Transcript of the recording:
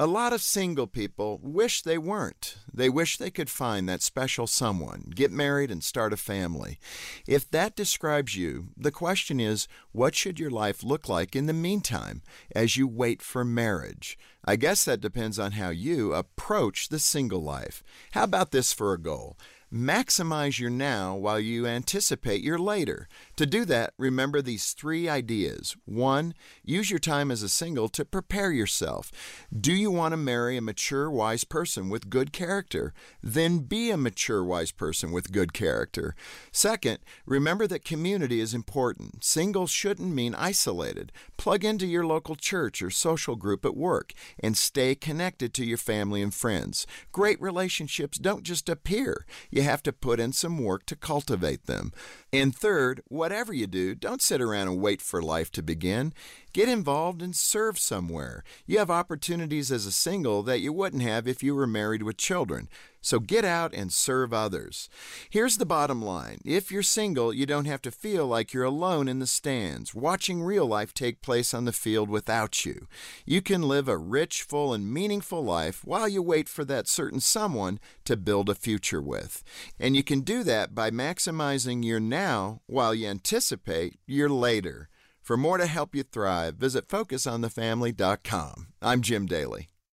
A lot of single people wish they weren't. They wish they could find that special someone, get married, and start a family. If that describes you, the question is what should your life look like in the meantime as you wait for marriage? I guess that depends on how you approach the single life. How about this for a goal? Maximize your now while you anticipate your later. To do that, remember these three ideas. One, use your time as a single to prepare yourself. Do you want to marry a mature, wise person with good character? Then be a mature, wise person with good character. Second, remember that community is important. Singles shouldn't mean isolated. Plug into your local church or social group at work and stay connected to your family and friends. Great relationships don't just appear. You have to put in some work to cultivate them. And third, whatever you do, don't sit around and wait for life to begin. Get involved and serve somewhere. You have opportunities as a single that you wouldn't have if you were married with children. So get out and serve others. Here's the bottom line if you're single, you don't have to feel like you're alone in the stands, watching real life take place on the field without you. You can live a rich, full, and meaningful life while you wait for that certain someone to build a future with. And you can do that by maximizing your now while you anticipate your later. For more to help you thrive, visit FocusOnTheFamily.com. I'm Jim Daly.